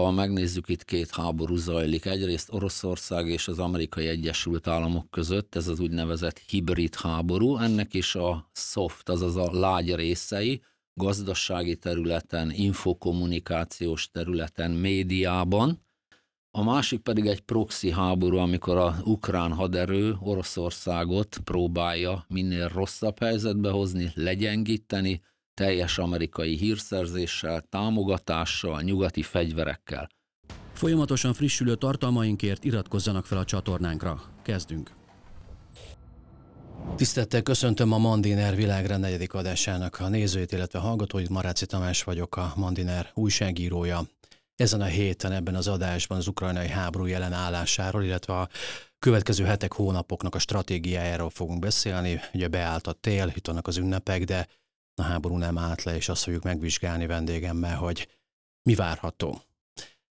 ha megnézzük, itt két háború zajlik. Egyrészt Oroszország és az Amerikai Egyesült Államok között, ez az úgynevezett hibrid háború. Ennek is a soft, azaz a lágy részei, gazdasági területen, infokommunikációs területen, médiában, a másik pedig egy proxy háború, amikor a ukrán haderő Oroszországot próbálja minél rosszabb helyzetbe hozni, legyengíteni, teljes amerikai hírszerzéssel, támogatással, nyugati fegyverekkel. Folyamatosan frissülő tartalmainkért iratkozzanak fel a csatornánkra. Kezdünk! Tisztettel köszöntöm a Mandiner világra negyedik adásának a nézőit, illetve hallgatóit. Maráci Tamás vagyok, a Mandiner újságírója. Ezen a héten ebben az adásban az ukrajnai háború jelen állásáról, illetve a következő hetek, hónapoknak a stratégiájáról fogunk beszélni. Ugye beállt a tél, itt vannak az ünnepek, de a háború nem állt le, és azt fogjuk megvizsgálni vendégemmel, hogy mi várható.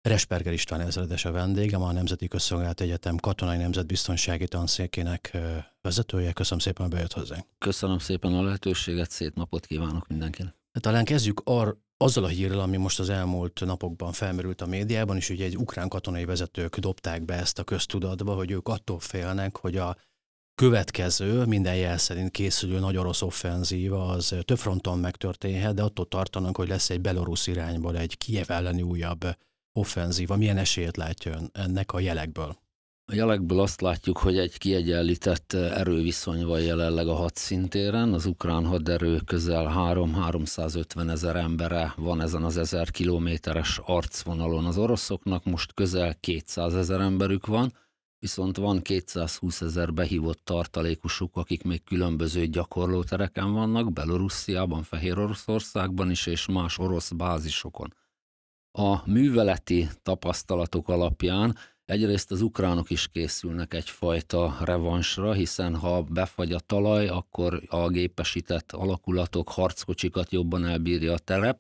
Resperger István ezredes a vendégem, a Nemzeti Közszolgálat Egyetem Katonai Nemzetbiztonsági Tanszékének vezetője. Köszönöm szépen, hogy bejött hozzánk. Köszönöm szépen a lehetőséget, szép napot kívánok mindenkinek. Talán kezdjük ar, azzal a hírrel, ami most az elmúlt napokban felmerült a médiában, és ugye egy ukrán katonai vezetők dobták be ezt a köztudatba, hogy ők attól félnek, hogy a következő, minden jel szerint készülő nagy orosz offenzíva az több fronton megtörténhet, de attól tartanak, hogy lesz egy belorusz irányból egy Kiev elleni újabb offenzíva. Milyen esélyt látja ennek a jelekből? A jelekből azt látjuk, hogy egy kiegyenlített erőviszony van jelenleg a hadszintéren. Az ukrán haderő közel 3-350 ezer embere van ezen az ezer kilométeres arcvonalon. Az oroszoknak most közel 200 ezer emberük van, viszont van 220 ezer behívott tartalékusuk, akik még különböző gyakorlótereken vannak, Belorussziában, Fehér Oroszországban is, és más orosz bázisokon. A műveleti tapasztalatok alapján egyrészt az ukránok is készülnek egyfajta revansra, hiszen ha befagy a talaj, akkor a gépesített alakulatok, harckocsikat jobban elbírja a terep,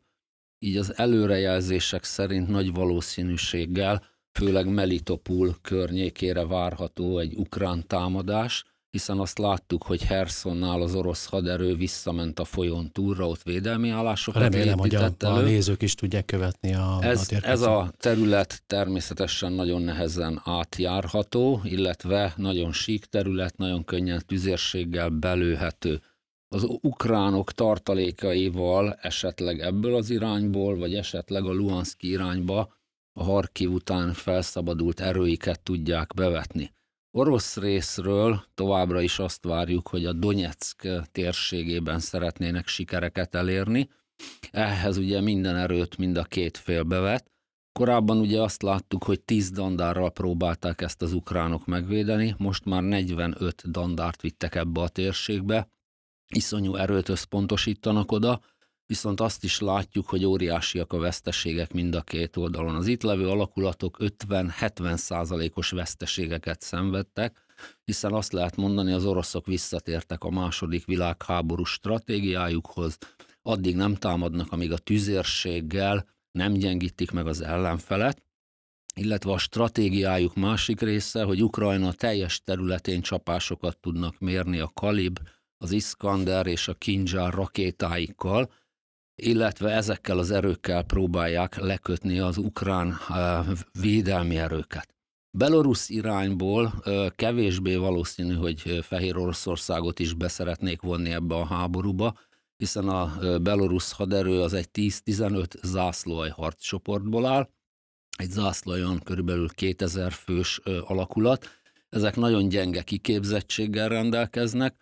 így az előrejelzések szerint nagy valószínűséggel főleg Melitopul környékére várható egy ukrán támadás, hiszen azt láttuk, hogy Hersonnál az orosz haderő visszament a folyón túlra, ott védelmi állásokat Remélem, hogy a, elő. a nézők is tudják követni a, ez, a ez a terület természetesen nagyon nehezen átjárható, illetve nagyon sík terület, nagyon könnyen tüzérséggel belőhető. Az ukránok tartalékaival esetleg ebből az irányból, vagy esetleg a Luhanszki irányba a Harkiv után felszabadult erőiket tudják bevetni. Orosz részről továbbra is azt várjuk, hogy a Donetsk térségében szeretnének sikereket elérni. Ehhez ugye minden erőt mind a két fél bevet. Korábban ugye azt láttuk, hogy 10 dandárral próbálták ezt az ukránok megvédeni, most már 45 dandárt vittek ebbe a térségbe, iszonyú erőt összpontosítanak oda, viszont azt is látjuk, hogy óriásiak a veszteségek mind a két oldalon. Az itt levő alakulatok 50-70 százalékos veszteségeket szenvedtek, hiszen azt lehet mondani, az oroszok visszatértek a második világháború stratégiájukhoz, addig nem támadnak, amíg a tüzérséggel nem gyengítik meg az ellenfelet, illetve a stratégiájuk másik része, hogy Ukrajna teljes területén csapásokat tudnak mérni a Kalib, az Iskander és a Kinzsár rakétáikkal, illetve ezekkel az erőkkel próbálják lekötni az ukrán védelmi erőket. Belarus irányból kevésbé valószínű, hogy eh, Fehér Oroszországot is beszeretnék vonni ebbe a háborúba, hiszen a belorusz haderő az egy 10-15 zászlóaj harccsoportból áll, egy zászlajon körülbelül 2000 fős alakulat. Ezek nagyon gyenge kiképzettséggel rendelkeznek,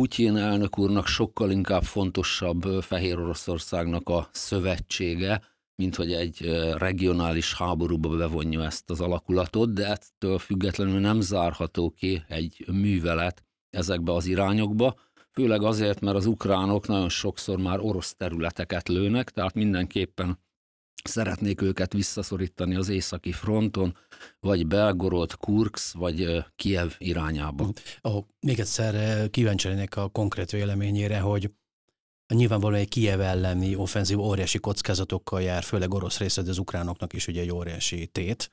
Putyin elnök úrnak sokkal inkább fontosabb Fehér Oroszországnak a szövetsége, mint hogy egy regionális háborúba bevonja ezt az alakulatot, de ettől függetlenül nem zárható ki egy művelet ezekbe az irányokba, főleg azért, mert az ukránok nagyon sokszor már orosz területeket lőnek, tehát mindenképpen szeretnék őket visszaszorítani az északi fronton, vagy Belgorod, Kurks, vagy Kiev irányába. Oh, még egyszer kíváncsi lennék a konkrét véleményére, hogy nyilvánvalóan egy Kiev elleni offenzív óriási kockázatokkal jár, főleg orosz része, de az ukránoknak is ugye egy óriási tét.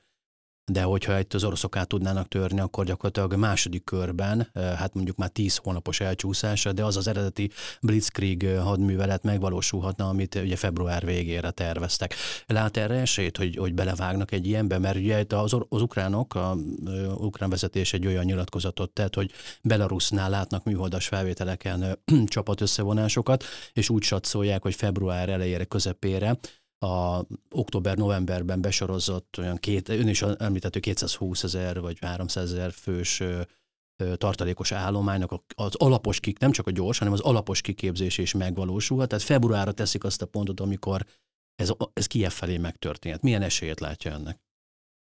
De hogyha itt az oroszok át tudnának törni, akkor gyakorlatilag a második körben, hát mondjuk már tíz hónapos elcsúszása, de az az eredeti Blitzkrieg hadművelet megvalósulhatna, amit ugye február végére terveztek. Lát erre esélyt, hogy, hogy belevágnak egy ilyenbe, mert ugye az, az ukránok, a, a ukrán vezetés egy olyan nyilatkozatot tett, hogy Belarusnál látnak műholdas felvételeken csapat összevonásokat, és úgy satszolják, hogy február elejére, közepére a október-novemberben besorozott olyan két, ön is említett, 220 ezer vagy 300 ezer fős tartalékos állománynak az alapos kik, nem csak a gyors, hanem az alapos kiképzés is megvalósulhat. Tehát februárra teszik azt a pontot, amikor ez, ez Kiev felé megtörténhet. Milyen esélyet látja ennek?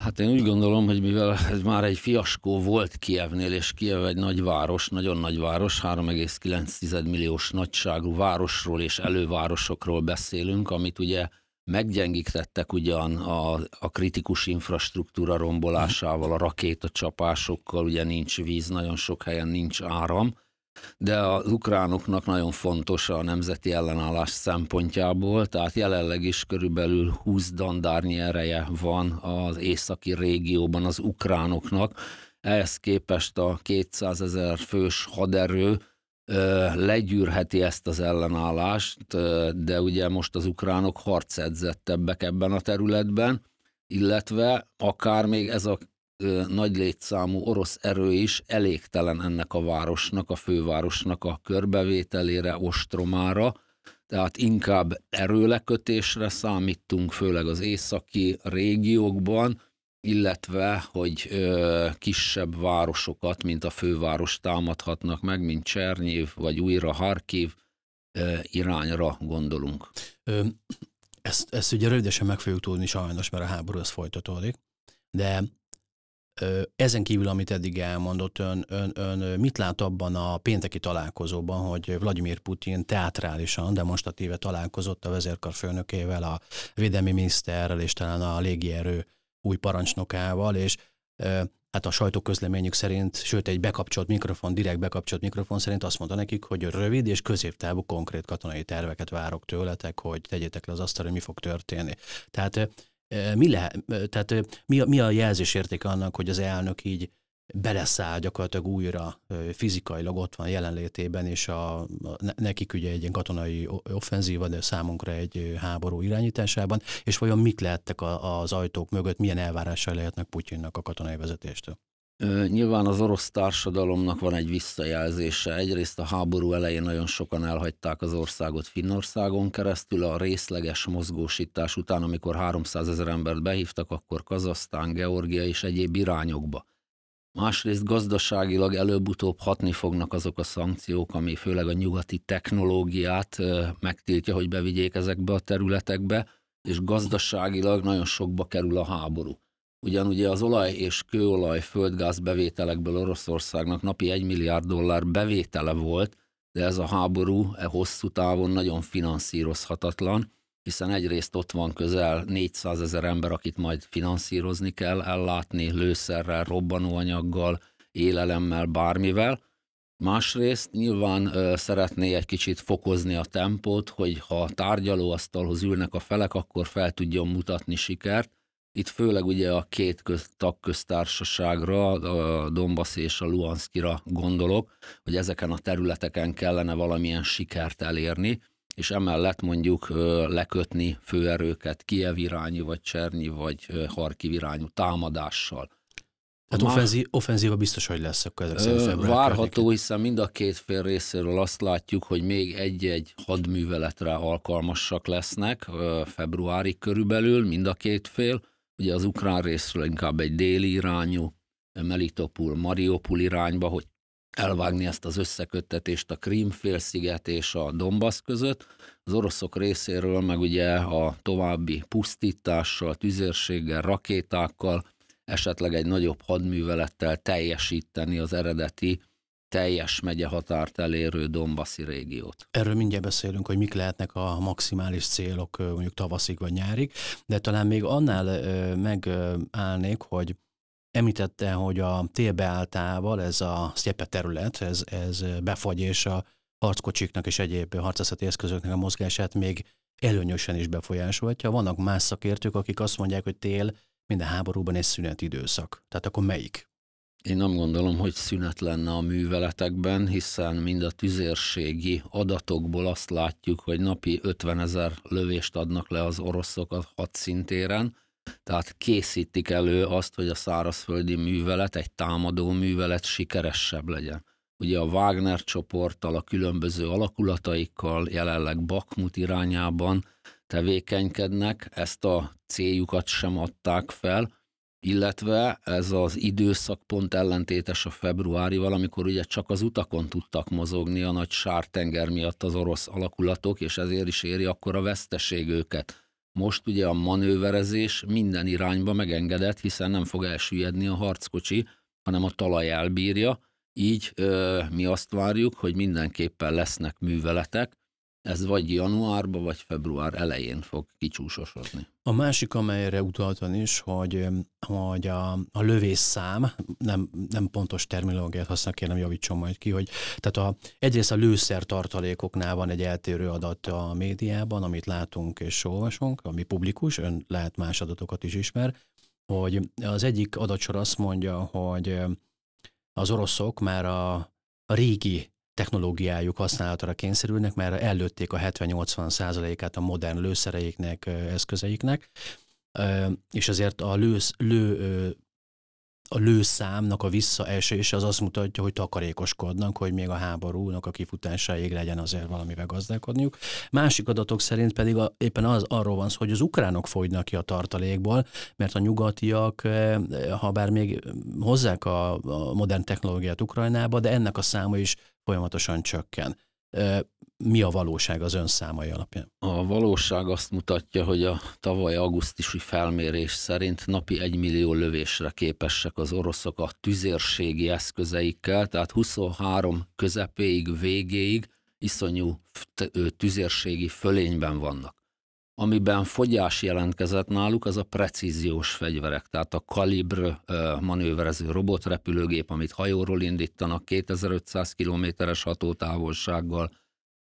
Hát én úgy gondolom, hogy mivel ez már egy fiaskó volt Kievnél, és Kiev egy nagy város, nagyon nagy város, 3,9 milliós nagyságú városról és elővárosokról beszélünk, amit ugye meggyengítettek ugyan a, a kritikus infrastruktúra rombolásával, a rakétacsapásokkal, ugye nincs víz, nagyon sok helyen nincs áram, de az ukránoknak nagyon fontos a nemzeti ellenállás szempontjából, tehát jelenleg is körülbelül 20 dandárnyi ereje van az északi régióban az ukránoknak, ehhez képest a 200 ezer fős haderő legyűrheti ezt az ellenállást, de ugye most az ukránok harcedzettebbek ebben a területben, illetve akár még ez a nagy létszámú orosz erő is elégtelen ennek a városnak, a fővárosnak a körbevételére, ostromára, tehát inkább erőlekötésre számítunk, főleg az északi régiókban, illetve hogy ö, kisebb városokat, mint a főváros támadhatnak meg, mint Csernyév vagy újra Harkiv ö, irányra gondolunk. Ö, ezt, ezt ugye rövidesen meg fogjuk tudni sajnos, mert a háború az folytatódik, de ö, ezen kívül, amit eddig elmondott, ön, ön, ön mit lát abban a pénteki találkozóban, hogy Vladimir Putin teátrálisan, demonstratíve találkozott a vezérkar főnökével, a védelmi miniszterrel és talán a légierő új parancsnokával, és hát a sajtóközleményük szerint, sőt egy bekapcsolt mikrofon, direkt bekapcsolt mikrofon szerint azt mondta nekik, hogy rövid és középtávú konkrét katonai terveket várok tőletek, hogy tegyétek le az asztalra, hogy mi fog történni. Tehát mi, lehet, tehát mi, a, mi a jelzésérték annak, hogy az elnök így beleszáll gyakorlatilag újra fizikailag ott van jelenlétében, és a, nekik ugye egy ilyen katonai offenzíva, de számunkra egy háború irányításában, és vajon mik lehettek a, az ajtók mögött, milyen elvárásai lehetnek Putyinnak a katonai vezetéstől? Nyilván az orosz társadalomnak van egy visszajelzése. Egyrészt a háború elején nagyon sokan elhagyták az országot Finnországon keresztül, a részleges mozgósítás után, amikor 300 ezer embert behívtak, akkor Kazasztán, Georgia és egyéb irányokba. Másrészt gazdaságilag előbb-utóbb hatni fognak azok a szankciók, ami főleg a nyugati technológiát megtiltja, hogy bevigyék ezekbe a területekbe, és gazdaságilag nagyon sokba kerül a háború. Ugyan ugye az olaj és kőolaj földgáz bevételekből Oroszországnak napi 1 milliárd dollár bevétele volt, de ez a háború e hosszú távon nagyon finanszírozhatatlan, hiszen egyrészt ott van közel 400 ezer ember, akit majd finanszírozni kell, ellátni lőszerrel, robbanóanyaggal, élelemmel, bármivel. Másrészt nyilván ö, szeretné egy kicsit fokozni a tempót, hogy ha tárgyalóasztalhoz ülnek a felek, akkor fel tudjon mutatni sikert. Itt főleg ugye a két köz, tagköztársaságra, a Donbass és a Luanskira gondolok, hogy ezeken a területeken kellene valamilyen sikert elérni és emellett mondjuk lekötni főerőket Kiev irányú, vagy Csernyi, vagy Harkiv irányú támadással. Hát Már, offenzí, offenzíva biztos, hogy lesz akkor ezek szerint Várható, környéken. hiszen mind a két fél részéről azt látjuk, hogy még egy-egy hadműveletre alkalmasak lesznek februári körülbelül, mind a két fél. Ugye az ukrán részről inkább egy déli irányú, Melitopol, Mariupol irányba, hogy elvágni ezt az összeköttetést a Krím-félsziget és a Donbass között. Az oroszok részéről meg ugye a további pusztítással, tüzérséggel, rakétákkal, esetleg egy nagyobb hadművelettel teljesíteni az eredeti teljes megye határt elérő Dombaszi régiót. Erről mindjárt beszélünk, hogy mik lehetnek a maximális célok mondjuk tavaszig vagy nyárig, de talán még annál megállnék, hogy Említette, hogy a télbeálltával ez a szépe terület, ez, ez befagy, és a harckocsiknak és egyéb harcászati eszközöknek a mozgását még előnyösen is befolyásolhatja. Vannak más szakértők, akik azt mondják, hogy tél minden háborúban egy szünet időszak. Tehát akkor melyik? Én nem gondolom, hogy szünet lenne a műveletekben, hiszen mind a tüzérségi adatokból azt látjuk, hogy napi 50 ezer lövést adnak le az oroszok a hadszintéren, tehát készítik elő azt, hogy a szárazföldi művelet, egy támadó művelet sikeresebb legyen. Ugye a Wagner csoporttal, a különböző alakulataikkal jelenleg Bakmut irányában tevékenykednek, ezt a céljukat sem adták fel, illetve ez az időszak pont ellentétes a februárival, amikor ugye csak az utakon tudtak mozogni a nagy sártenger miatt az orosz alakulatok, és ezért is éri akkor a veszteség őket. Most ugye a manőverezés minden irányba megengedett, hiszen nem fog elsüllyedni a harckocsi, hanem a talaj elbírja, így ö, mi azt várjuk, hogy mindenképpen lesznek műveletek, ez vagy januárban, vagy február elején fog kicsúsosodni. A másik, amelyre utaltan is, hogy, hogy a, a lövészszám, nem, nem pontos terminológiát használ, kérem javítson majd ki, hogy tehát a, egyrészt a lőszer tartalékoknál van egy eltérő adat a médiában, amit látunk és olvasunk, ami publikus, ön lehet más adatokat is ismer, hogy az egyik adatsor azt mondja, hogy az oroszok már a, a régi technológiájuk használatára kényszerülnek, mert ellőtték a 70-80 százalékát a modern lőszereiknek, eszközeiknek, és azért a lő, lő a lőszámnak a visszaesése az azt mutatja, hogy takarékoskodnak, hogy még a háborúnak a kifutásáig legyen azért valamivel gazdálkodniuk. Másik adatok szerint pedig a, éppen az arról van szó, hogy az ukránok fogynak ki a tartalékból, mert a nyugatiak, ha bár még hozzák a, a modern technológiát Ukrajnába, de ennek a száma is folyamatosan csökken mi a valóság az ön számai alapján? A valóság azt mutatja, hogy a tavaly augusztusi felmérés szerint napi egy millió lövésre képesek az oroszok a tüzérségi eszközeikkel, tehát 23 közepéig, végéig iszonyú tüzérségi fölényben vannak. Amiben fogyás jelentkezett náluk, az a precíziós fegyverek, tehát a kalibr manőverező robotrepülőgép, amit hajóról indítanak 2500 kilométeres hatótávolsággal,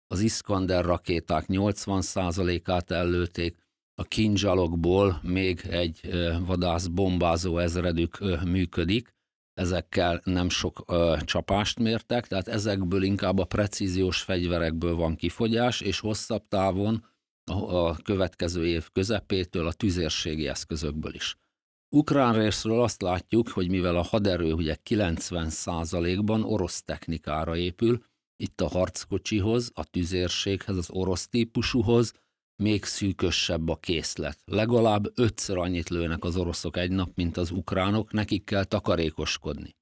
az Iskander rakéták 80%-át ellőték, a kinzsalokból még egy vadász bombázó ezredük működik, ezekkel nem sok ö, csapást mértek, tehát ezekből inkább a precíziós fegyverekből van kifogyás, és hosszabb távon a, következő év közepétől a tüzérségi eszközökből is. Ukrán részről azt látjuk, hogy mivel a haderő ugye 90%-ban orosz technikára épül, itt a harckocsihoz, a tüzérséghez, az orosz típusúhoz még szűkösebb a készlet. Legalább ötször annyit lőnek az oroszok egy nap, mint az ukránok, nekik kell takarékoskodni.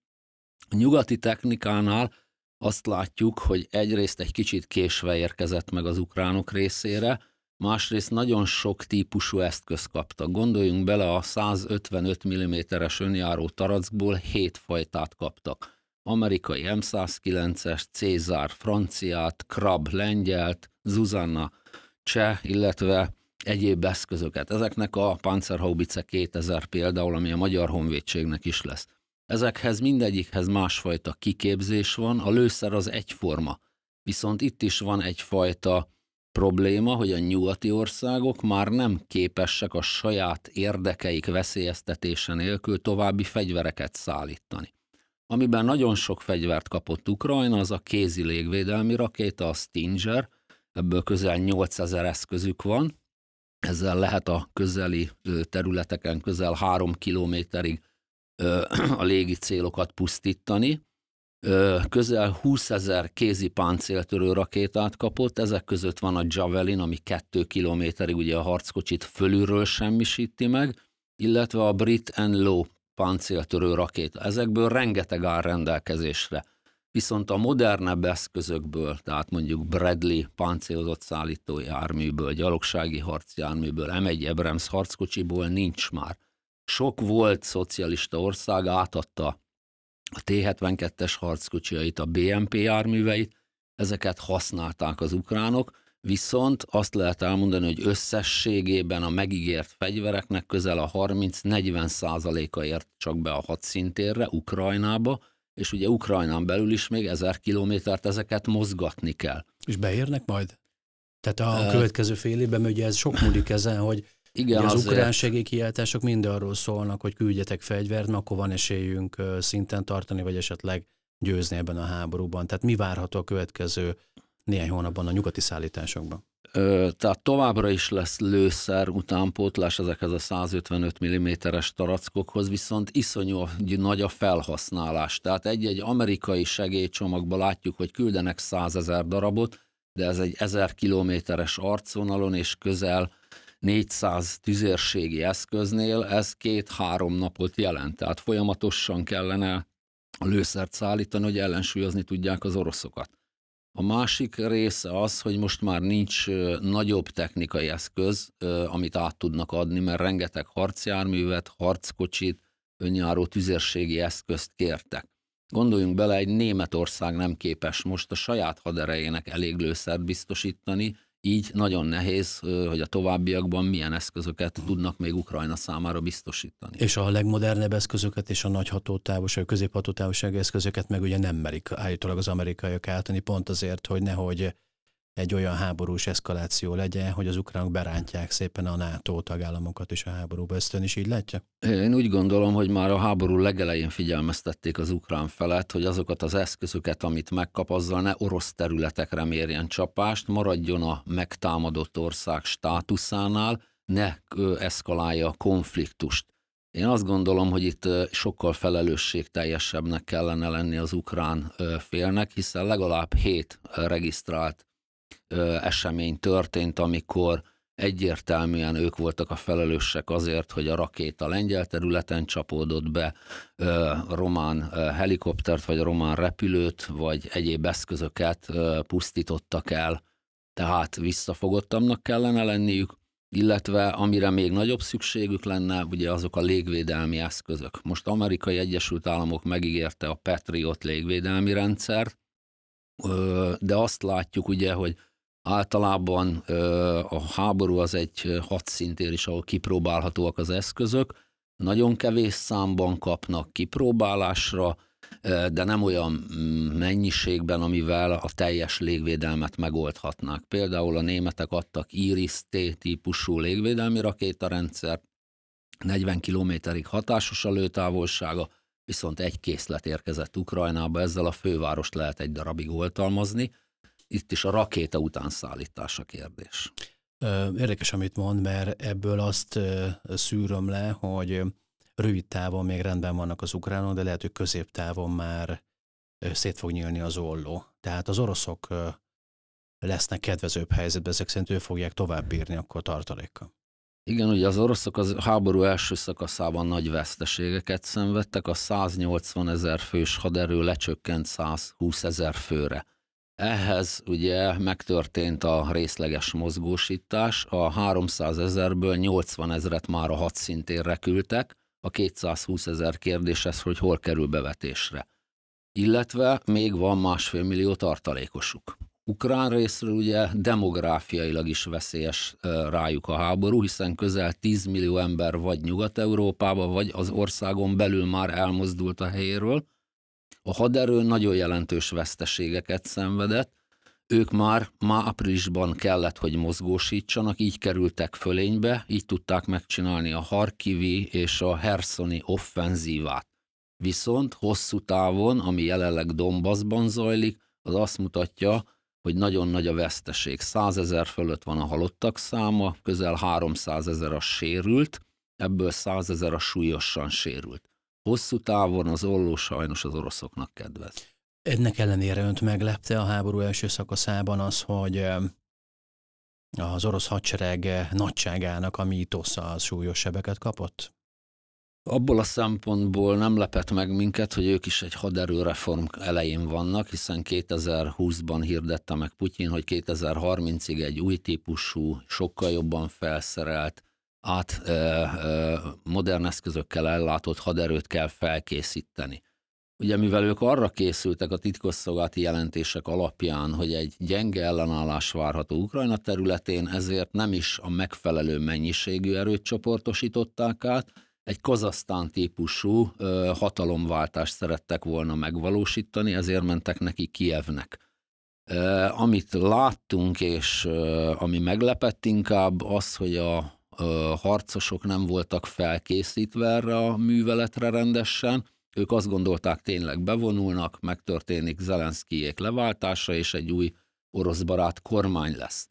A nyugati technikánál azt látjuk, hogy egyrészt egy kicsit késve érkezett meg az ukránok részére, másrészt nagyon sok típusú eszköz kaptak. Gondoljunk bele, a 155 mm-es önjáró tarackból 7 fajtát kaptak amerikai M109-es, Cézár franciát, Krab lengyelt, Zuzanna cseh, illetve egyéb eszközöket. Ezeknek a Panzerhaubitze 2000 például, ami a Magyar Honvédségnek is lesz. Ezekhez mindegyikhez másfajta kiképzés van, a lőszer az egyforma. Viszont itt is van egyfajta probléma, hogy a nyugati országok már nem képesek a saját érdekeik veszélyeztetése nélkül további fegyvereket szállítani. Amiben nagyon sok fegyvert kapott Ukrajna, az a kézi légvédelmi rakéta, a Stinger, ebből közel 8000 eszközük van, ezzel lehet a közeli területeken közel 3 kilométerig a légi célokat pusztítani. Közel 20 ezer kézi páncéltörő rakétát kapott, ezek között van a Javelin, ami 2 kilométerig ugye a harckocsit fölülről semmisíti meg, illetve a Brit and Low páncéltörő rakéta. Ezekből rengeteg áll rendelkezésre. Viszont a modernebb eszközökből, tehát mondjuk Bradley páncélozott szállító járműből, gyalogsági harcjárműből, M1 Abrams harckocsiból nincs már. Sok volt szocialista ország átadta a T-72-es harckocsiait, a BMP járműveit, ezeket használták az ukránok, Viszont azt lehet elmondani, hogy összességében a megígért fegyvereknek közel a 30-40 százaléka ért csak be a hadszintérre, Ukrajnába, és ugye Ukrajnán belül is még ezer kilométert ezeket mozgatni kell. És beérnek majd? Tehát a következő fél évben, ugye ez sok múlik ezen, hogy Igen, az azért... ukrán segélykiáltások mind arról szólnak, hogy küldjetek fegyvert, mert akkor van esélyünk szinten tartani, vagy esetleg győzni ebben a háborúban. Tehát mi várható a következő néhány hónapban a nyugati szállításokban? tehát továbbra is lesz lőszer utánpótlás ezekhez a 155 mm-es tarackokhoz, viszont iszonyú nagy a felhasználás. Tehát egy-egy amerikai segélycsomagban látjuk, hogy küldenek 100 ezer darabot, de ez egy 1000 kilométeres arcvonalon és közel 400 tüzérségi eszköznél ez két-három napot jelent. Tehát folyamatosan kellene a lőszert szállítani, hogy ellensúlyozni tudják az oroszokat. A másik része az, hogy most már nincs nagyobb technikai eszköz, amit át tudnak adni, mert rengeteg harcjárművet, harckocsit, önjáró tüzérségi eszközt kértek. Gondoljunk bele, egy Németország nem képes most a saját haderejének elég lőszert biztosítani, így nagyon nehéz, hogy a továbbiakban milyen eszközöket tudnak még Ukrajna számára biztosítani. És a legmodernebb eszközöket és a nagy hatótávolság, középhatótávolságú eszközöket meg ugye nem merik állítólag az amerikaiak átadni, pont azért, hogy nehogy egy olyan háborús eszkaláció legyen, hogy az ukránok berántják szépen a NATO tagállamokat is a háborúba. Ezt ön is így látja? Én úgy gondolom, hogy már a háború legelején figyelmeztették az ukrán felet, hogy azokat az eszközöket, amit megkap, azzal ne orosz területekre mérjen csapást, maradjon a megtámadott ország státuszánál, ne eszkalálja a konfliktust. Én azt gondolom, hogy itt sokkal felelősségteljesebbnek kellene lenni az ukrán félnek, hiszen legalább hét regisztrált esemény történt, amikor egyértelműen ők voltak a felelősek azért, hogy a rakéta lengyel területen csapódott be, román helikoptert, vagy román repülőt, vagy egyéb eszközöket pusztítottak el, tehát visszafogottamnak kellene lenniük, illetve amire még nagyobb szükségük lenne, ugye azok a légvédelmi eszközök. Most Amerikai Egyesült Államok megígérte a Patriot légvédelmi rendszert, de azt látjuk ugye, hogy Általában a háború az egy hadszintér is, ahol kipróbálhatóak az eszközök. Nagyon kevés számban kapnak kipróbálásra, de nem olyan mm, mennyiségben, amivel a teljes légvédelmet megoldhatnák. Például a németek adtak Iris-T típusú légvédelmi rakétarendszert, 40 kilométerig hatásos a lőtávolsága, viszont egy készlet érkezett Ukrajnába, ezzel a fővárost lehet egy darabig oltalmazni, itt is a rakéta utánszállítása kérdés. Érdekes, amit mond, mert ebből azt szűröm le, hogy rövid távon még rendben vannak az ukránok, de lehet, hogy középtávon már szét fog nyílni az olló. Tehát az oroszok lesznek kedvezőbb helyzetben, ezek szerint ő fogják tovább bírni akkor tartalékkal. Igen, ugye az oroszok az háború első szakaszában nagy veszteségeket szenvedtek, a 180 ezer fős haderő lecsökkent 120 ezer főre. Ehhez ugye megtörtént a részleges mozgósítás, a 300 ezerből 80 ezeret már a hadszintérre küldtek, a 220 ezer kérdés ez, hogy hol kerül bevetésre. Illetve még van másfél millió tartalékosuk. Ukrán részről ugye demográfiailag is veszélyes rájuk a háború, hiszen közel 10 millió ember vagy Nyugat-Európába, vagy az országon belül már elmozdult a helyéről, a haderő nagyon jelentős veszteségeket szenvedett, ők már ma áprilisban kellett, hogy mozgósítsanak, így kerültek fölénybe, így tudták megcsinálni a Harkivi és a Hersoni offenzívát. Viszont hosszú távon, ami jelenleg Donbassban zajlik, az azt mutatja, hogy nagyon nagy a veszteség. 100 ezer fölött van a halottak száma, közel 300 ezer a sérült, ebből 100 ezer a súlyosan sérült hosszú távon az olló sajnos az oroszoknak kedvez. Ennek ellenére önt meglepte a háború első szakaszában az, hogy az orosz hadsereg nagyságának a mítosza az súlyos sebeket kapott? Abból a szempontból nem lepett meg minket, hogy ők is egy haderőreform elején vannak, hiszen 2020-ban hirdette meg Putyin, hogy 2030-ig egy új típusú, sokkal jobban felszerelt, át modern eszközökkel ellátott haderőt kell felkészíteni. Ugye mivel ők arra készültek a titkosszolgálati jelentések alapján, hogy egy gyenge ellenállás várható Ukrajna területén, ezért nem is a megfelelő mennyiségű erőt csoportosították át, egy Kazasztán típusú ö, hatalomváltást szerettek volna megvalósítani, ezért mentek neki Kievnek. Ö, amit láttunk, és ö, ami meglepett inkább az, hogy a harcosok nem voltak felkészítve erre a műveletre rendesen, ők azt gondolták, tényleg bevonulnak, megtörténik Zelenszkijék leváltása, és egy új orosz barát kormány lesz.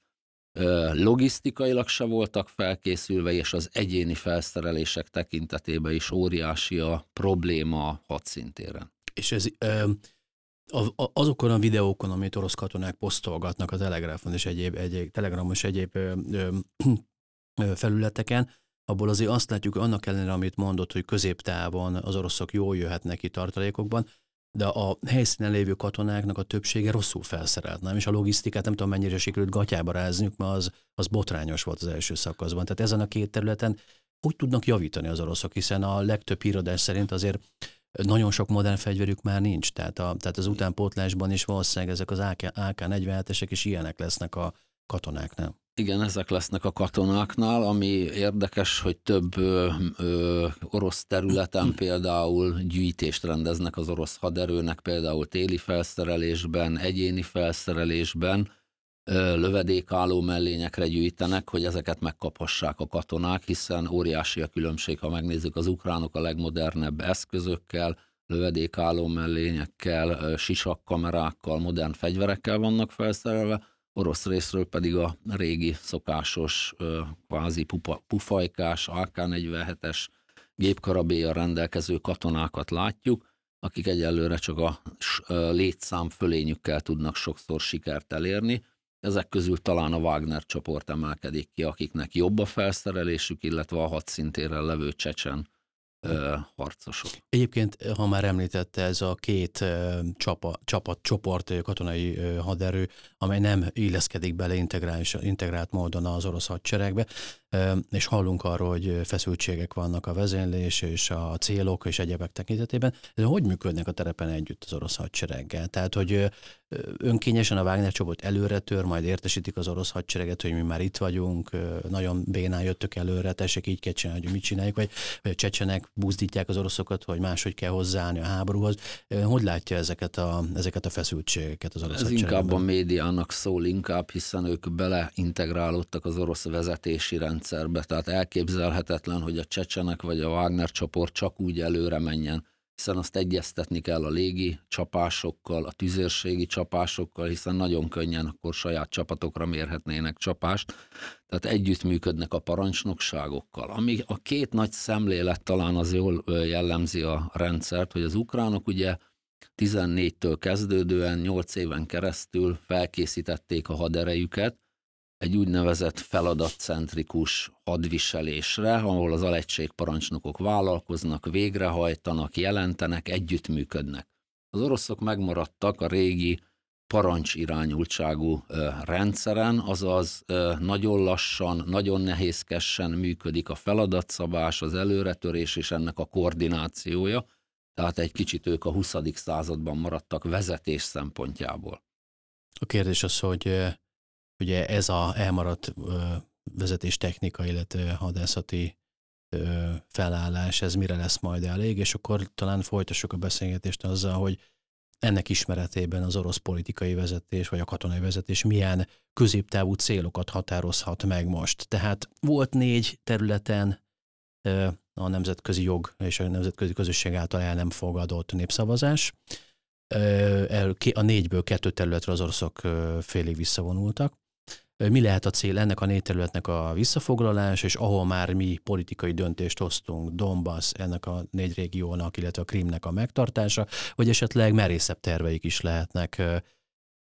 Logisztikailag se voltak felkészülve, és az egyéni felszerelések tekintetében is óriási a probléma a hadszintéren. És ez azokon a videókon, amit orosz katonák posztolgatnak a Telegramon és egyéb, egyéb, Telegramon és egyéb ö, ö, felületeken, abból azért azt látjuk, hogy annak ellenére, amit mondott, hogy középtávon az oroszok jól jöhetnek ki tartalékokban, de a helyszínen lévő katonáknak a többsége rosszul felszerelt, nem? És a logisztikát nem tudom mennyire sikerült gatyába rázniuk, mert az, az botrányos volt az első szakaszban. Tehát ezen a két területen hogy tudnak javítani az oroszok, hiszen a legtöbb híradás szerint azért nagyon sok modern fegyverük már nincs, tehát, a, tehát az utánpótlásban is valószínűleg ezek az AK, AK-47-esek is ilyenek lesznek a katonáknál. Igen, ezek lesznek a katonáknál, ami érdekes, hogy több ö, ö, orosz területen például gyűjtést rendeznek az orosz haderőnek, például téli felszerelésben, egyéni felszerelésben, ö, lövedékálló mellényekre gyűjtenek, hogy ezeket megkaphassák a katonák, hiszen óriási a különbség, ha megnézzük az ukránok a legmodernebb eszközökkel, lövedékálló mellényekkel, sisakkamerákkal, modern fegyverekkel vannak felszerelve, orosz részről pedig a régi szokásos, kvázi pupa, pufajkás, AK-47-es gépkarabélyal rendelkező katonákat látjuk, akik egyelőre csak a létszám fölényükkel tudnak sokszor sikert elérni. Ezek közül talán a Wagner csoport emelkedik ki, akiknek jobb a felszerelésük, illetve a hadszintéren levő csecsen harcosok. Egyébként, ha már említette, ez a két ö, csapa, csapat, csoport katonai ö, haderő, amely nem illeszkedik bele integrált módon az orosz hadseregbe, és hallunk arról, hogy feszültségek vannak a vezénylés és a célok és egyebek tekintetében. De hogy működnek a terepen együtt az orosz hadsereggel? Tehát, hogy önkényesen a Wagner csoport előre tör, majd értesítik az orosz hadsereget, hogy mi már itt vagyunk, nagyon bénán jöttök előre, tessék így kell csinálni, hogy mit csináljuk, vagy, vagy a csecsenek buzdítják az oroszokat, hogy máshogy kell hozzáállni a háborúhoz. Hogy látja ezeket a, ezeket a feszültségeket az orosz Ez inkább a médiának szól inkább, hiszen ők beleintegrálódtak az orosz vezetési rend rendszerbe, tehát elképzelhetetlen, hogy a csecsenek vagy a Wagner csoport csak úgy előre menjen, hiszen azt egyeztetni kell a légi csapásokkal, a tüzérségi csapásokkal, hiszen nagyon könnyen akkor saját csapatokra mérhetnének csapást, tehát együttműködnek a parancsnokságokkal. Ami a két nagy szemlélet talán az jól jellemzi a rendszert, hogy az ukránok ugye 14-től kezdődően 8 éven keresztül felkészítették a haderejüket, egy úgynevezett feladatcentrikus hadviselésre, ahol az alegységparancsnokok vállalkoznak, végrehajtanak, jelentenek, együttműködnek. Az oroszok megmaradtak a régi parancsirányultságú rendszeren, azaz nagyon lassan, nagyon nehézkesen működik a feladatszabás, az előretörés és ennek a koordinációja, tehát egy kicsit ők a 20. században maradtak vezetés szempontjából. A kérdés az, hogy ugye ez a elmaradt vezetés technika, illetve hadászati felállás, ez mire lesz majd elég, és akkor talán folytassuk a beszélgetést azzal, hogy ennek ismeretében az orosz politikai vezetés, vagy a katonai vezetés milyen középtávú célokat határozhat meg most. Tehát volt négy területen a nemzetközi jog és a nemzetközi közösség által el nem fogadott népszavazás. A négyből kettő területre az oroszok félig visszavonultak mi lehet a cél ennek a négy területnek a visszafoglalás, és ahol már mi politikai döntést hoztunk, Donbass ennek a négy régiónak, illetve a Krimnek a megtartása, vagy esetleg merészebb terveik is lehetnek.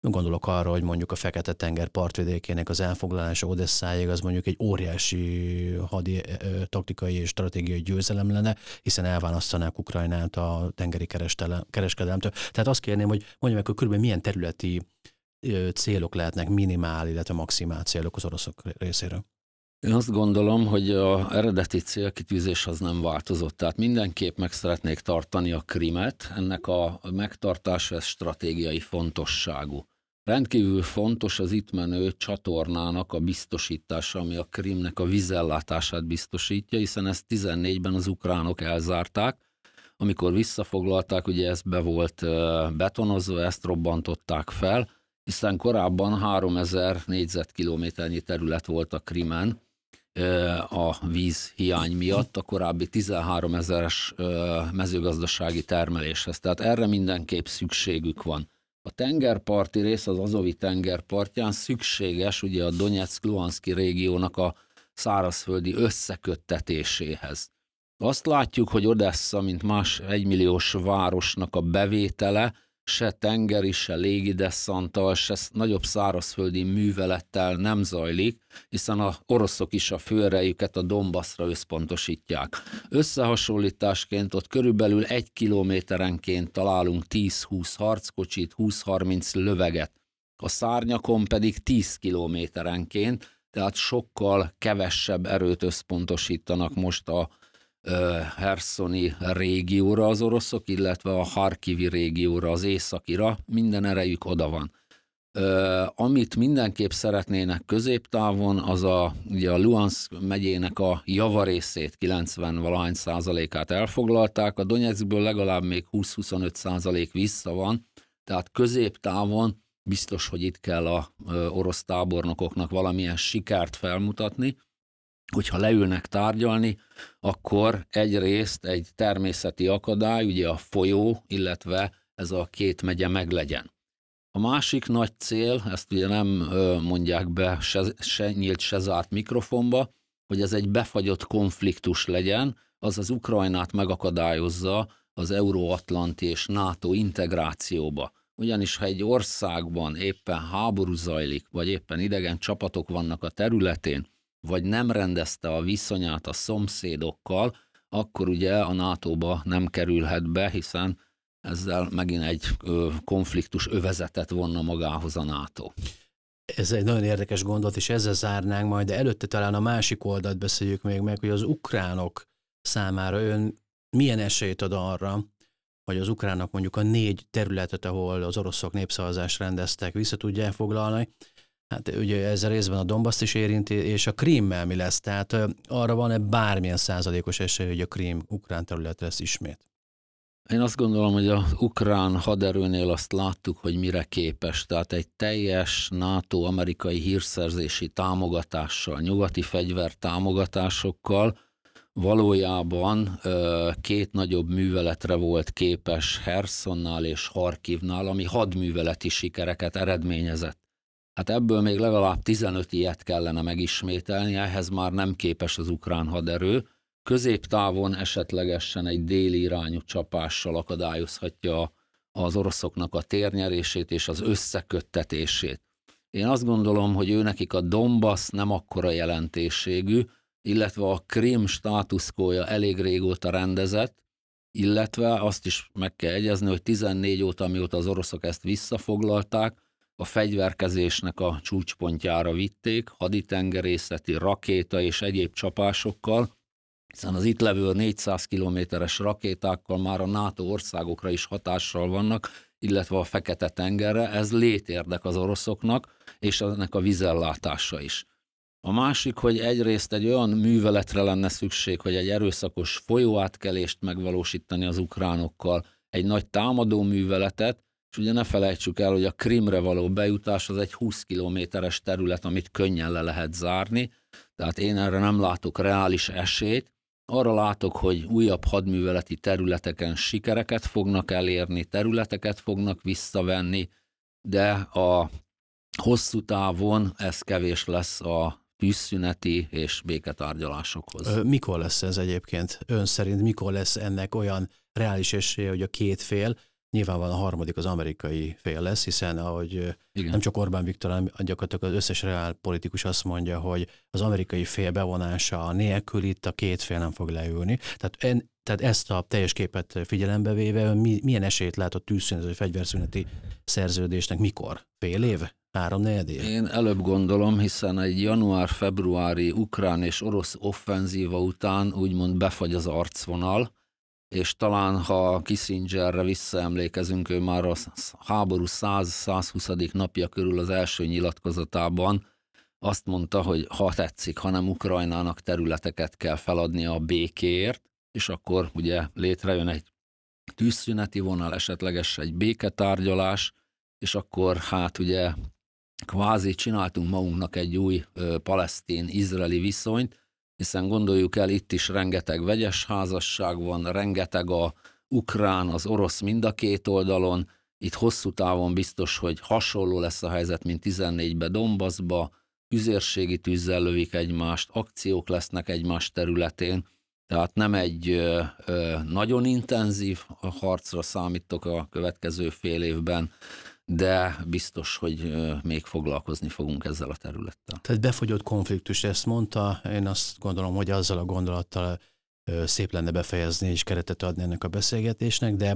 Gondolok arra, hogy mondjuk a Fekete-tenger partvidékének az elfoglalása Odesszáig az mondjuk egy óriási hadi, taktikai és stratégiai győzelem lenne, hiszen elválasztanák Ukrajnát a tengeri kereskedelemtől. Tehát azt kérném, hogy mondjam meg, hogy körülbelül milyen területi célok lehetnek minimál, illetve maximál célok az oroszok részéről? Én azt gondolom, hogy a eredeti célkitűzés az nem változott. Tehát mindenképp meg szeretnék tartani a krimet. Ennek a megtartása ez stratégiai fontosságú. Rendkívül fontos az itt menő csatornának a biztosítása, ami a Krimnek a vízellátását biztosítja, hiszen ezt 14-ben az ukránok elzárták, amikor visszafoglalták, ugye ez be volt betonozva, ezt robbantották fel, hiszen korábban 3000 négyzetkilométernyi terület volt a Krimen, a víz hiány miatt a korábbi 13 ezeres mezőgazdasági termeléshez. Tehát erre mindenképp szükségük van. A tengerparti rész, az Azovi tengerpartján szükséges ugye a Donetsk-Luhanszki régiónak a szárazföldi összeköttetéséhez. Azt látjuk, hogy Odessa, mint más egymilliós városnak a bevétele, se tengeri, se légideszanttal, se nagyobb szárazföldi művelettel nem zajlik, hiszen a oroszok is a főerejüket a Donbassra összpontosítják. Összehasonlításként ott körülbelül egy kilométerenként találunk 10-20 harckocsit, 20-30 löveget. A szárnyakon pedig 10 kilométerenként, tehát sokkal kevesebb erőt összpontosítanak most a Herszoni régióra az oroszok, illetve a Harkivi régióra, az északira, minden erejük oda van. Amit mindenképp szeretnének középtávon, az a, ugye a Luhansk megyének a javarészét, 90 valahány százalékát elfoglalták, a Donetskből legalább még 20-25 százalék vissza van, tehát középtávon biztos, hogy itt kell a orosz tábornokoknak valamilyen sikert felmutatni, hogyha leülnek tárgyalni, akkor egyrészt egy természeti akadály, ugye a folyó, illetve ez a két megye meglegyen. A másik nagy cél, ezt ugye nem mondják be se, se nyílt, se zárt mikrofonba, hogy ez egy befagyott konfliktus legyen, az az Ukrajnát megakadályozza az Euróatlanti és NATO integrációba. Ugyanis ha egy országban éppen háború zajlik, vagy éppen idegen csapatok vannak a területén, vagy nem rendezte a viszonyát a szomszédokkal, akkor ugye a NATO-ba nem kerülhet be, hiszen ezzel megint egy konfliktus övezetet vonna magához a NATO. Ez egy nagyon érdekes gondolat, és ezzel zárnánk majd, de előtte talán a másik oldalt beszéljük még meg, hogy az ukránok számára ön milyen esélyt ad arra, hogy az ukránok mondjuk a négy területet, ahol az oroszok népszavazást rendeztek, vissza tudják foglalni, Hát ugye ezzel részben a Donbass is érinti, és a Krímmel mi lesz? Tehát arra van-e bármilyen százalékos esély, hogy a Krím ukrán terület lesz ismét? Én azt gondolom, hogy az ukrán haderőnél azt láttuk, hogy mire képes. Tehát egy teljes NATO-amerikai hírszerzési támogatással, nyugati fegyver támogatásokkal valójában két nagyobb műveletre volt képes Hersonnál és Harkivnál, ami hadműveleti sikereket eredményezett. Hát ebből még legalább 15 ilyet kellene megismételni, ehhez már nem képes az ukrán haderő. Középtávon esetlegesen egy déli irányú csapással akadályozhatja az oroszoknak a térnyerését és az összeköttetését. Én azt gondolom, hogy ő nekik a Donbass nem akkora jelentőségű, illetve a Krim státuszkója elég régóta rendezett, illetve azt is meg kell egyezni, hogy 14 óta, mióta az oroszok ezt visszafoglalták, a fegyverkezésnek a csúcspontjára vitték, haditengerészeti, rakéta és egyéb csapásokkal, hiszen az itt levő 400 kilométeres rakétákkal már a NATO országokra is hatással vannak, illetve a Fekete-tengerre, ez létérdek az oroszoknak, és ennek a vizellátása is. A másik, hogy egyrészt egy olyan műveletre lenne szükség, hogy egy erőszakos folyóátkelést megvalósítani az ukránokkal, egy nagy támadó műveletet, és ugye ne felejtsük el, hogy a Krimre való bejutás az egy 20 kilométeres terület, amit könnyen le lehet zárni, tehát én erre nem látok reális esélyt. Arra látok, hogy újabb hadműveleti területeken sikereket fognak elérni, területeket fognak visszavenni, de a hosszú távon ez kevés lesz a tűzszüneti és béketárgyalásokhoz. Mikor lesz ez egyébként? Ön szerint mikor lesz ennek olyan reális esélye, hogy a két fél Nyilvánvalóan a harmadik az amerikai fél lesz, hiszen ahogy Igen. nem csak Orbán Viktor, hanem gyakorlatilag az összes reál politikus azt mondja, hogy az amerikai fél bevonása nélkül itt a két fél nem fog leülni. Tehát, en, tehát ezt a teljes képet figyelembe véve mi, milyen esélyt lát a tűzszünet vagy fegyverszüneti szerződésnek mikor? Fél év? Három év? Én előbb gondolom, hiszen egy január-februári ukrán és orosz offenzíva után úgymond befagy az arcvonal, és talán ha Kissingerre visszaemlékezünk, ő már a háború 100-120. napja körül az első nyilatkozatában azt mondta, hogy ha tetszik, hanem Ukrajnának területeket kell feladni a békéért, és akkor ugye létrejön egy tűzszüneti vonal, esetleges egy béketárgyalás, és akkor hát ugye kvázi csináltunk magunknak egy új palesztin-izraeli viszonyt, hiszen gondoljuk el, itt is rengeteg vegyes házasság van, rengeteg a ukrán, az orosz mind a két oldalon, itt hosszú távon biztos, hogy hasonló lesz a helyzet, mint 14-ben Donbassba, üzérségi tűzzel lövik egymást, akciók lesznek egymás területén, tehát nem egy ö, ö, nagyon intenzív harcra számítok a következő fél évben, de biztos, hogy még foglalkozni fogunk ezzel a területtel. Tehát befogyott konfliktus, ezt mondta, én azt gondolom, hogy azzal a gondolattal szép lenne befejezni és keretet adni ennek a beszélgetésnek, de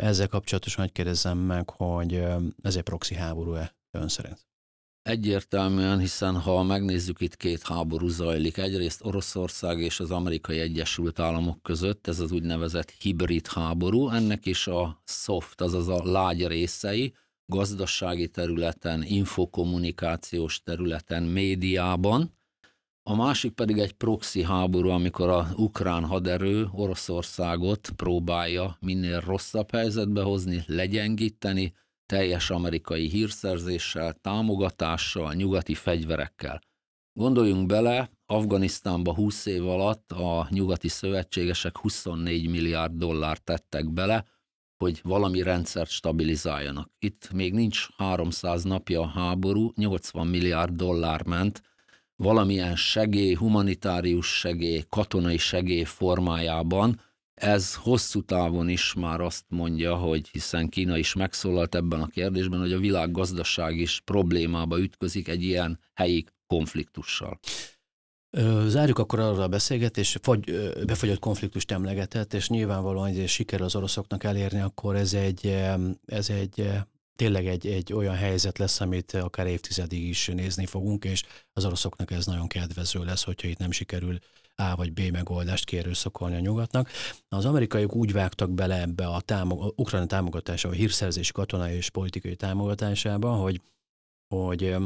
ezzel kapcsolatosan hogy kérdezzem meg, hogy ez egy proxy háború-e ön szerint? Egyértelműen, hiszen ha megnézzük, itt két háború zajlik. Egyrészt Oroszország és az Amerikai Egyesült Államok között, ez az úgynevezett hibrid háború. Ennek is a soft, azaz a lágy részei, gazdasági területen, infokommunikációs területen, médiában. A másik pedig egy proxy háború, amikor a ukrán haderő Oroszországot próbálja minél rosszabb helyzetbe hozni, legyengíteni, teljes amerikai hírszerzéssel, támogatással, nyugati fegyverekkel. Gondoljunk bele, Afganisztánba 20 év alatt a nyugati szövetségesek 24 milliárd dollárt tettek bele, hogy valami rendszert stabilizáljanak. Itt még nincs 300 napja a háború, 80 milliárd dollár ment, valamilyen segély, humanitárius segély, katonai segély formájában, ez hosszú távon is már azt mondja, hogy hiszen Kína is megszólalt ebben a kérdésben, hogy a világgazdaság is problémába ütközik egy ilyen helyi konfliktussal. Zárjuk akkor arra a beszélgetés, fagy, befagyott konfliktust emlegetett, és nyilvánvalóan, hogy sikerül az oroszoknak elérni, akkor ez egy, ez egy tényleg egy, egy olyan helyzet lesz, amit akár évtizedig is nézni fogunk, és az oroszoknak ez nagyon kedvező lesz, hogyha itt nem sikerül a vagy B megoldást kérőszakolni a nyugatnak. Az amerikaiak úgy vágtak bele ebbe a támog, Ukrajna támogatásába, a hírszerzési katonai és politikai támogatásába, hogy, hogy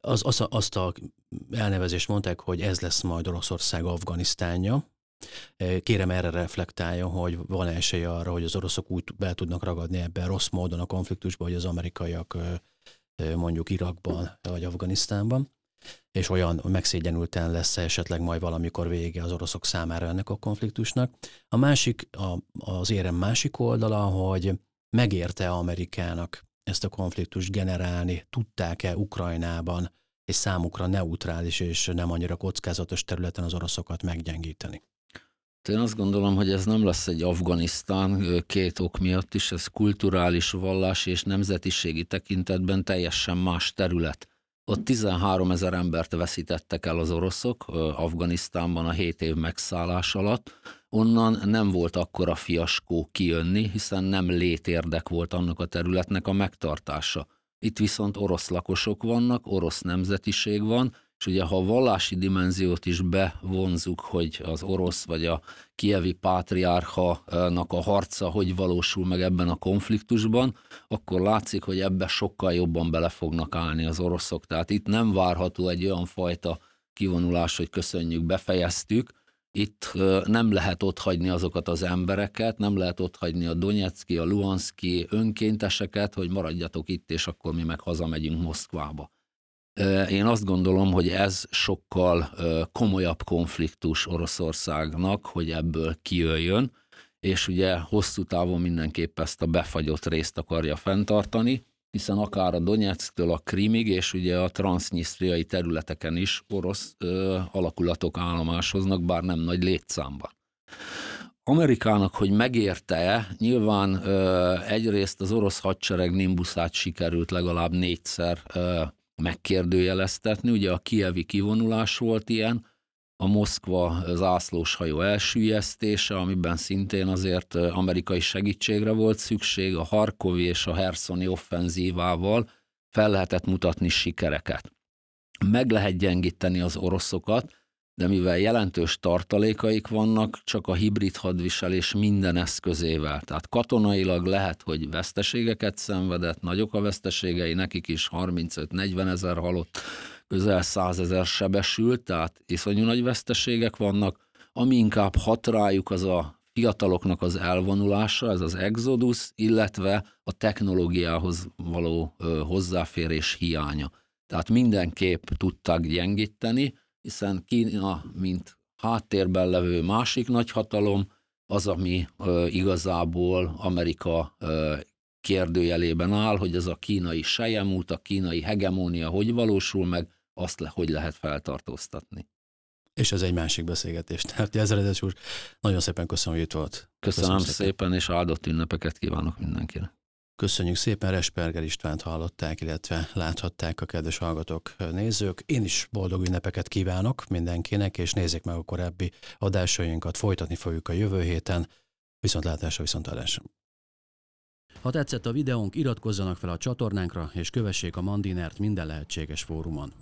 az, az, azt a elnevezést mondták, hogy ez lesz majd Oroszország Afganisztánja. Kérem erre reflektálja, hogy van esély arra, hogy az oroszok úgy be tudnak ragadni ebben rossz módon a konfliktusba, hogy az amerikaiak mondjuk Irakban vagy Afganisztánban és olyan megszégyenülten lesz esetleg majd valamikor vége az oroszok számára ennek a konfliktusnak. A másik, a, az érem másik oldala, hogy megérte Amerikának ezt a konfliktust generálni, tudták-e Ukrajnában egy számukra neutrális és nem annyira kockázatos területen az oroszokat meggyengíteni? Én azt gondolom, hogy ez nem lesz egy Afganisztán két ok miatt is, ez kulturális, vallási és nemzetiségi tekintetben teljesen más terület. Ott 13 ezer embert veszítettek el az oroszok Afganisztánban a 7 év megszállás alatt. Onnan nem volt akkora fiaskó kijönni, hiszen nem létérdek volt annak a területnek a megtartása. Itt viszont orosz lakosok vannak, orosz nemzetiség van, és ugye ha a vallási dimenziót is bevonzuk, hogy az orosz vagy a kievi pátriárha-nak a harca hogy valósul meg ebben a konfliktusban, akkor látszik, hogy ebbe sokkal jobban bele fognak állni az oroszok. Tehát itt nem várható egy olyan fajta kivonulás, hogy köszönjük, befejeztük, itt nem lehet otthagyni azokat az embereket, nem lehet otthagyni a Donetszki, a Luhanszki önkénteseket, hogy maradjatok itt, és akkor mi meg hazamegyünk Moszkvába. Én azt gondolom, hogy ez sokkal komolyabb konfliktus Oroszországnak, hogy ebből kijöjjön, és ugye hosszú távon mindenképp ezt a befagyott részt akarja fenntartani, hiszen akár a Donetsktől a Krimig, és ugye a transznisztriai területeken is orosz ö, alakulatok állomásoznak, bár nem nagy létszámban. Amerikának, hogy megérte-e, nyilván ö, egyrészt az orosz hadsereg Nimbuszát sikerült legalább négyszer ö, megkérdőjeleztetni. Ugye a kievi kivonulás volt ilyen, a Moszkva zászlós hajó elsüllyesztése, amiben szintén azért amerikai segítségre volt szükség, a Harkovi és a Herszoni offenzívával fel lehetett mutatni sikereket. Meg lehet gyengíteni az oroszokat, de mivel jelentős tartalékaik vannak, csak a hibrid hadviselés minden eszközével. Tehát katonailag lehet, hogy veszteségeket szenvedett, nagyok a veszteségei, nekik is 35-40 ezer halott, közel 100 ezer sebesült, tehát iszonyú nagy veszteségek vannak. Ami inkább hat rájuk, az a fiataloknak az elvonulása, ez az exodus, illetve a technológiához való hozzáférés hiánya. Tehát mindenképp tudták gyengíteni, hiszen Kína, mint háttérben levő másik nagyhatalom, az, ami ö, igazából Amerika ö, kérdőjelében áll, hogy ez a kínai sejemút, a kínai hegemónia hogy valósul meg, azt le, hogy lehet feltartóztatni. És ez egy másik beszélgetés. Tehát Ezeredes úr, nagyon szépen köszönöm, hogy itt volt. Köszönöm, köszönöm szépen. szépen, és áldott ünnepeket kívánok mindenkinek. Köszönjük szépen, Resperger Istvánt hallották, illetve láthatták a kedves hallgatók, nézők. Én is boldog ünnepeket kívánok mindenkinek, és nézzék meg a korábbi adásainkat, folytatni fogjuk a jövő héten. Viszontlátásra, viszontalásra. Ha tetszett a videónk, iratkozzanak fel a csatornánkra, és kövessék a Mandinert minden lehetséges fórumon.